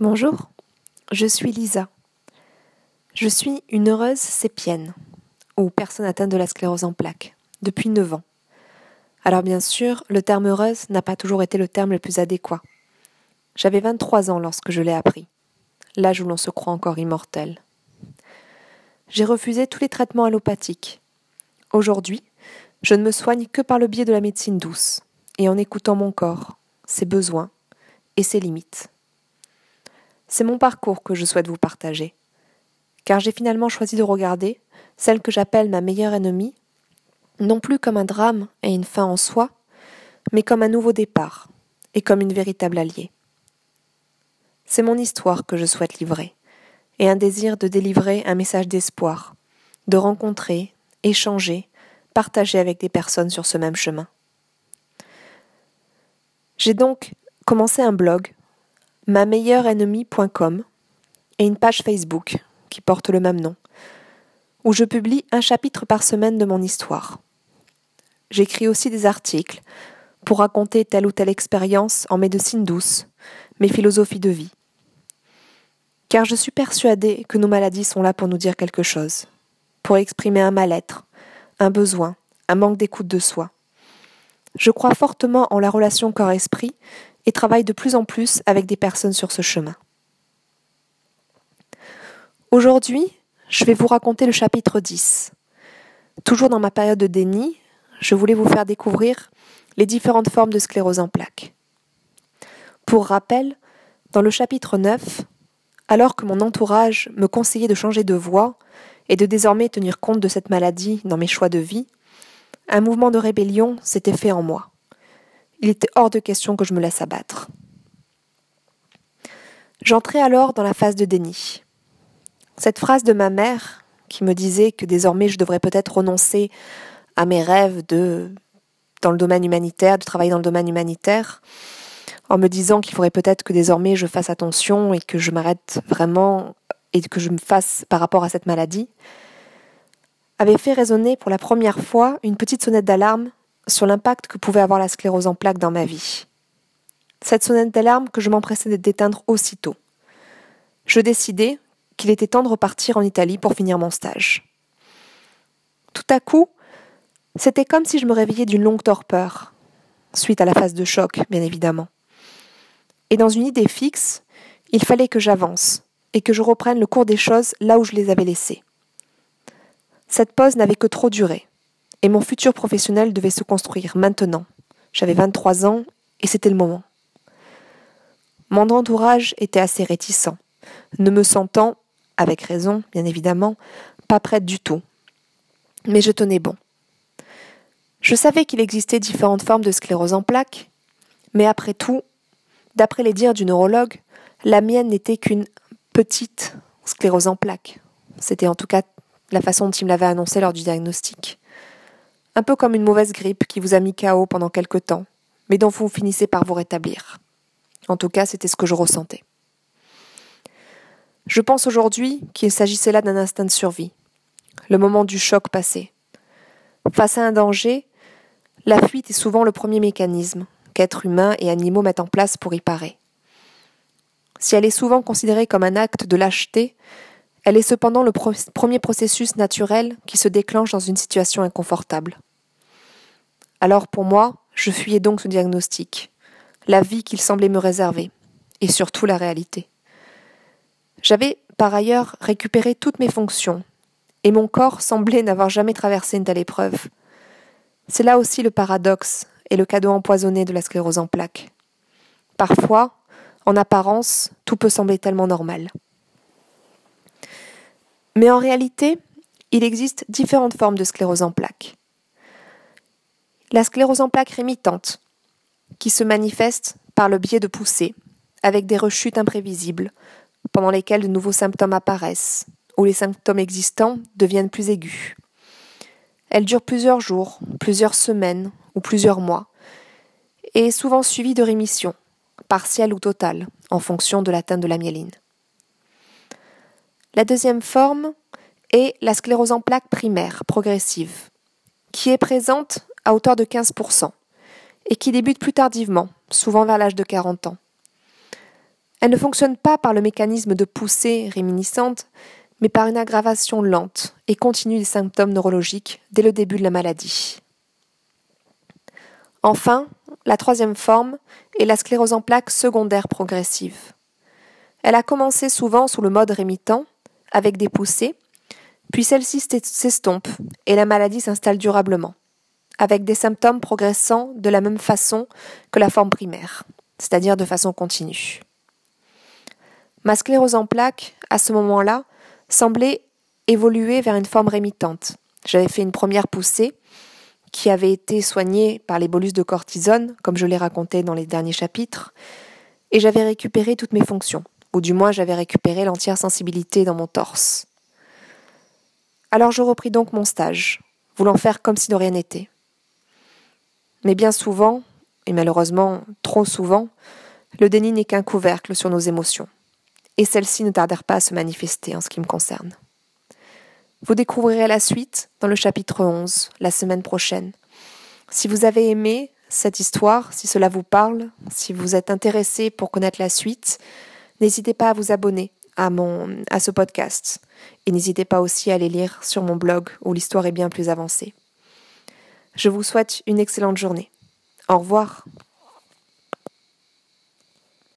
Bonjour, je suis Lisa. Je suis une heureuse sépienne, ou personne atteinte de la sclérose en plaques, depuis 9 ans. Alors bien sûr, le terme heureuse n'a pas toujours été le terme le plus adéquat. J'avais 23 ans lorsque je l'ai appris, l'âge où l'on se croit encore immortel. J'ai refusé tous les traitements allopathiques. Aujourd'hui, je ne me soigne que par le biais de la médecine douce, et en écoutant mon corps, ses besoins et ses limites. C'est mon parcours que je souhaite vous partager, car j'ai finalement choisi de regarder celle que j'appelle ma meilleure ennemie, non plus comme un drame et une fin en soi, mais comme un nouveau départ et comme une véritable alliée. C'est mon histoire que je souhaite livrer, et un désir de délivrer un message d'espoir, de rencontrer, échanger, partager avec des personnes sur ce même chemin. J'ai donc commencé un blog ma meilleure ennemie.com et une page Facebook qui porte le même nom, où je publie un chapitre par semaine de mon histoire. J'écris aussi des articles pour raconter telle ou telle expérience en médecine douce, mes philosophies de vie. Car je suis persuadée que nos maladies sont là pour nous dire quelque chose, pour exprimer un mal-être, un besoin, un manque d'écoute de soi. Je crois fortement en la relation corps-esprit et travaille de plus en plus avec des personnes sur ce chemin. Aujourd'hui, je vais vous raconter le chapitre 10. Toujours dans ma période de déni, je voulais vous faire découvrir les différentes formes de sclérose en plaques. Pour rappel, dans le chapitre 9, alors que mon entourage me conseillait de changer de voie et de désormais tenir compte de cette maladie dans mes choix de vie, un mouvement de rébellion s'était fait en moi il était hors de question que je me laisse abattre. J'entrais alors dans la phase de déni. Cette phrase de ma mère, qui me disait que désormais je devrais peut-être renoncer à mes rêves de dans le domaine humanitaire, de travailler dans le domaine humanitaire, en me disant qu'il faudrait peut-être que désormais je fasse attention et que je m'arrête vraiment et que je me fasse par rapport à cette maladie, avait fait résonner pour la première fois une petite sonnette d'alarme sur l'impact que pouvait avoir la sclérose en plaques dans ma vie. Cette sonnette d'alarme que je m'empressais d'éteindre aussitôt. Je décidai qu'il était temps de repartir en Italie pour finir mon stage. Tout à coup, c'était comme si je me réveillais d'une longue torpeur, suite à la phase de choc, bien évidemment. Et dans une idée fixe, il fallait que j'avance et que je reprenne le cours des choses là où je les avais laissées. Cette pause n'avait que trop duré et mon futur professionnel devait se construire maintenant. J'avais 23 ans et c'était le moment. Mon entourage était assez réticent, ne me sentant, avec raison, bien évidemment, pas prête du tout. Mais je tenais bon. Je savais qu'il existait différentes formes de sclérose en plaques, mais après tout, d'après les dires du neurologue, la mienne n'était qu'une petite sclérose en plaques. C'était en tout cas la façon dont il me l'avait annoncé lors du diagnostic un peu comme une mauvaise grippe qui vous a mis KO pendant quelque temps, mais dont vous finissez par vous rétablir. En tout cas, c'était ce que je ressentais. Je pense aujourd'hui qu'il s'agissait là d'un instinct de survie, le moment du choc passé. Face à un danger, la fuite est souvent le premier mécanisme qu'êtres humains et animaux mettent en place pour y parer. Si elle est souvent considérée comme un acte de lâcheté, elle est cependant le premier processus naturel qui se déclenche dans une situation inconfortable. Alors pour moi, je fuyais donc ce diagnostic, la vie qu'il semblait me réserver, et surtout la réalité. J'avais par ailleurs récupéré toutes mes fonctions, et mon corps semblait n'avoir jamais traversé une telle épreuve. C'est là aussi le paradoxe et le cadeau empoisonné de la sclérose en plaques. Parfois, en apparence, tout peut sembler tellement normal. Mais en réalité, il existe différentes formes de sclérose en plaques. La sclérose en plaques rémitante, qui se manifeste par le biais de poussées, avec des rechutes imprévisibles, pendant lesquelles de nouveaux symptômes apparaissent, ou les symptômes existants deviennent plus aigus. Elle dure plusieurs jours, plusieurs semaines ou plusieurs mois, et est souvent suivie de rémissions, partielles ou totales, en fonction de l'atteinte de la myéline. La deuxième forme est la sclérose en plaques primaire progressive, qui est présente à hauteur de 15% et qui débute plus tardivement, souvent vers l'âge de 40 ans. Elle ne fonctionne pas par le mécanisme de poussée réminiscente, mais par une aggravation lente et continue des symptômes neurologiques dès le début de la maladie. Enfin, la troisième forme est la sclérose en plaques secondaire progressive. Elle a commencé souvent sous le mode rémitant, avec des poussées, puis celle-ci s'estompe et la maladie s'installe durablement, avec des symptômes progressant de la même façon que la forme primaire, c'est-à-dire de façon continue. Ma sclérose en plaques, à ce moment-là, semblait évoluer vers une forme rémitante. J'avais fait une première poussée qui avait été soignée par les bolus de cortisone, comme je l'ai raconté dans les derniers chapitres, et j'avais récupéré toutes mes fonctions, ou du moins j'avais récupéré l'entière sensibilité dans mon torse. Alors je repris donc mon stage, voulant faire comme si de rien n'était. Mais bien souvent, et malheureusement trop souvent, le déni n'est qu'un couvercle sur nos émotions et celles-ci ne tardèrent pas à se manifester en ce qui me concerne. Vous découvrirez la suite dans le chapitre 11, la semaine prochaine. Si vous avez aimé cette histoire, si cela vous parle, si vous êtes intéressé pour connaître la suite, n'hésitez pas à vous abonner à, mon, à ce podcast. Et n'hésitez pas aussi à aller lire sur mon blog où l'histoire est bien plus avancée. Je vous souhaite une excellente journée. Au revoir.